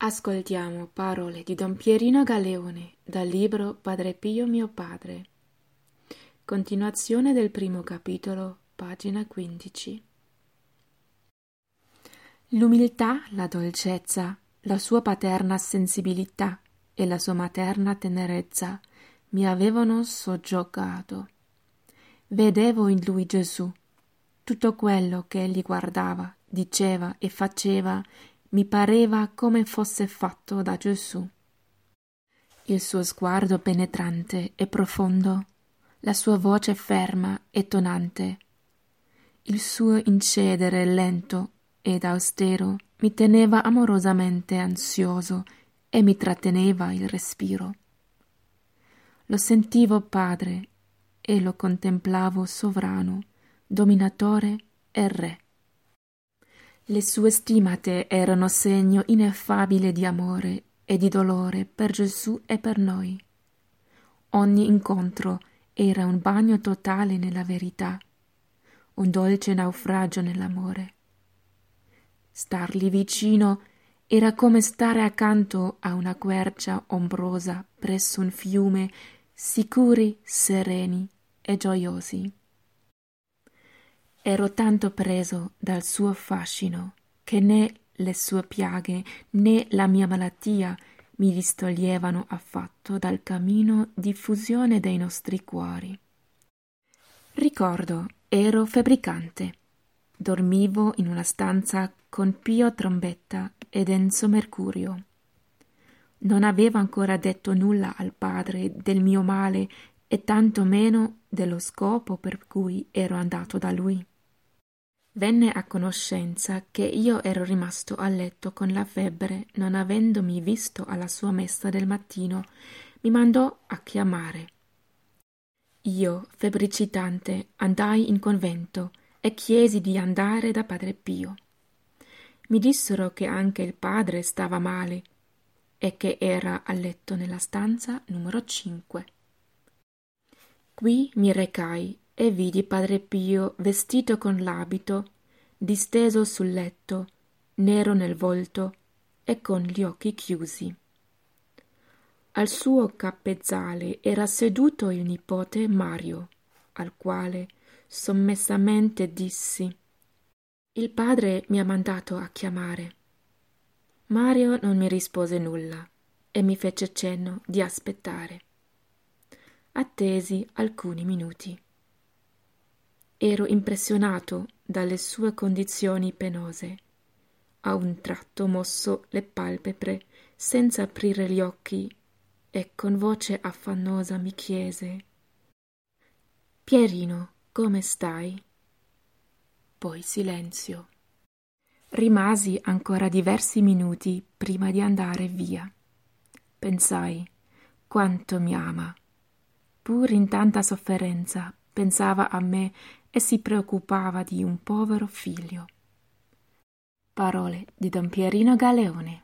Ascoltiamo parole di Don Pierino Galeone dal libro Padre Pio mio padre. Continuazione del primo capitolo, pagina 15. L'umiltà, la dolcezza, la sua paterna sensibilità e la sua materna tenerezza mi avevano soggiogato. Vedevo in lui Gesù. Tutto quello che egli guardava, diceva e faceva mi pareva come fosse fatto da Gesù. Il suo sguardo penetrante e profondo, la sua voce ferma e tonante, il suo incedere lento ed austero mi teneva amorosamente ansioso e mi tratteneva il respiro. Lo sentivo padre e lo contemplavo sovrano, dominatore e re. Le sue stimate erano segno ineffabile di amore e di dolore per Gesù e per noi. Ogni incontro era un bagno totale nella verità, un dolce naufragio nell'amore. Stargli vicino era come stare accanto a una quercia ombrosa presso un fiume, sicuri, sereni e gioiosi. Ero tanto preso dal suo fascino che né le sue piaghe né la mia malattia mi distoglievano affatto dal cammino di fusione dei nostri cuori. Ricordo, ero febbricante. Dormivo in una stanza con Pio Trombetta ed Enzo Mercurio. Non avevo ancora detto nulla al padre del mio male e tanto meno dello scopo per cui ero andato da lui. Venne a conoscenza che io ero rimasto a letto con la febbre, non avendomi visto alla sua messa del mattino, mi mandò a chiamare. Io, febbricitante, andai in convento e chiesi di andare da padre Pio. Mi dissero che anche il padre stava male e che era a letto nella stanza numero 5. Qui mi recai e vidi padre Pio vestito con l'abito, disteso sul letto, nero nel volto e con gli occhi chiusi. Al suo cappezzale era seduto il nipote Mario, al quale sommessamente dissi Il padre mi ha mandato a chiamare. Mario non mi rispose nulla e mi fece cenno di aspettare. Attesi alcuni minuti. Ero impressionato dalle sue condizioni penose. A un tratto mosso le palpebre senza aprire gli occhi e con voce affannosa mi chiese Pierino, come stai? Poi silenzio. Rimasi ancora diversi minuti prima di andare via. Pensai quanto mi ama. Pur in tanta sofferenza pensava a me e si preoccupava di un povero figlio. Parole di Don Pierino Galeone.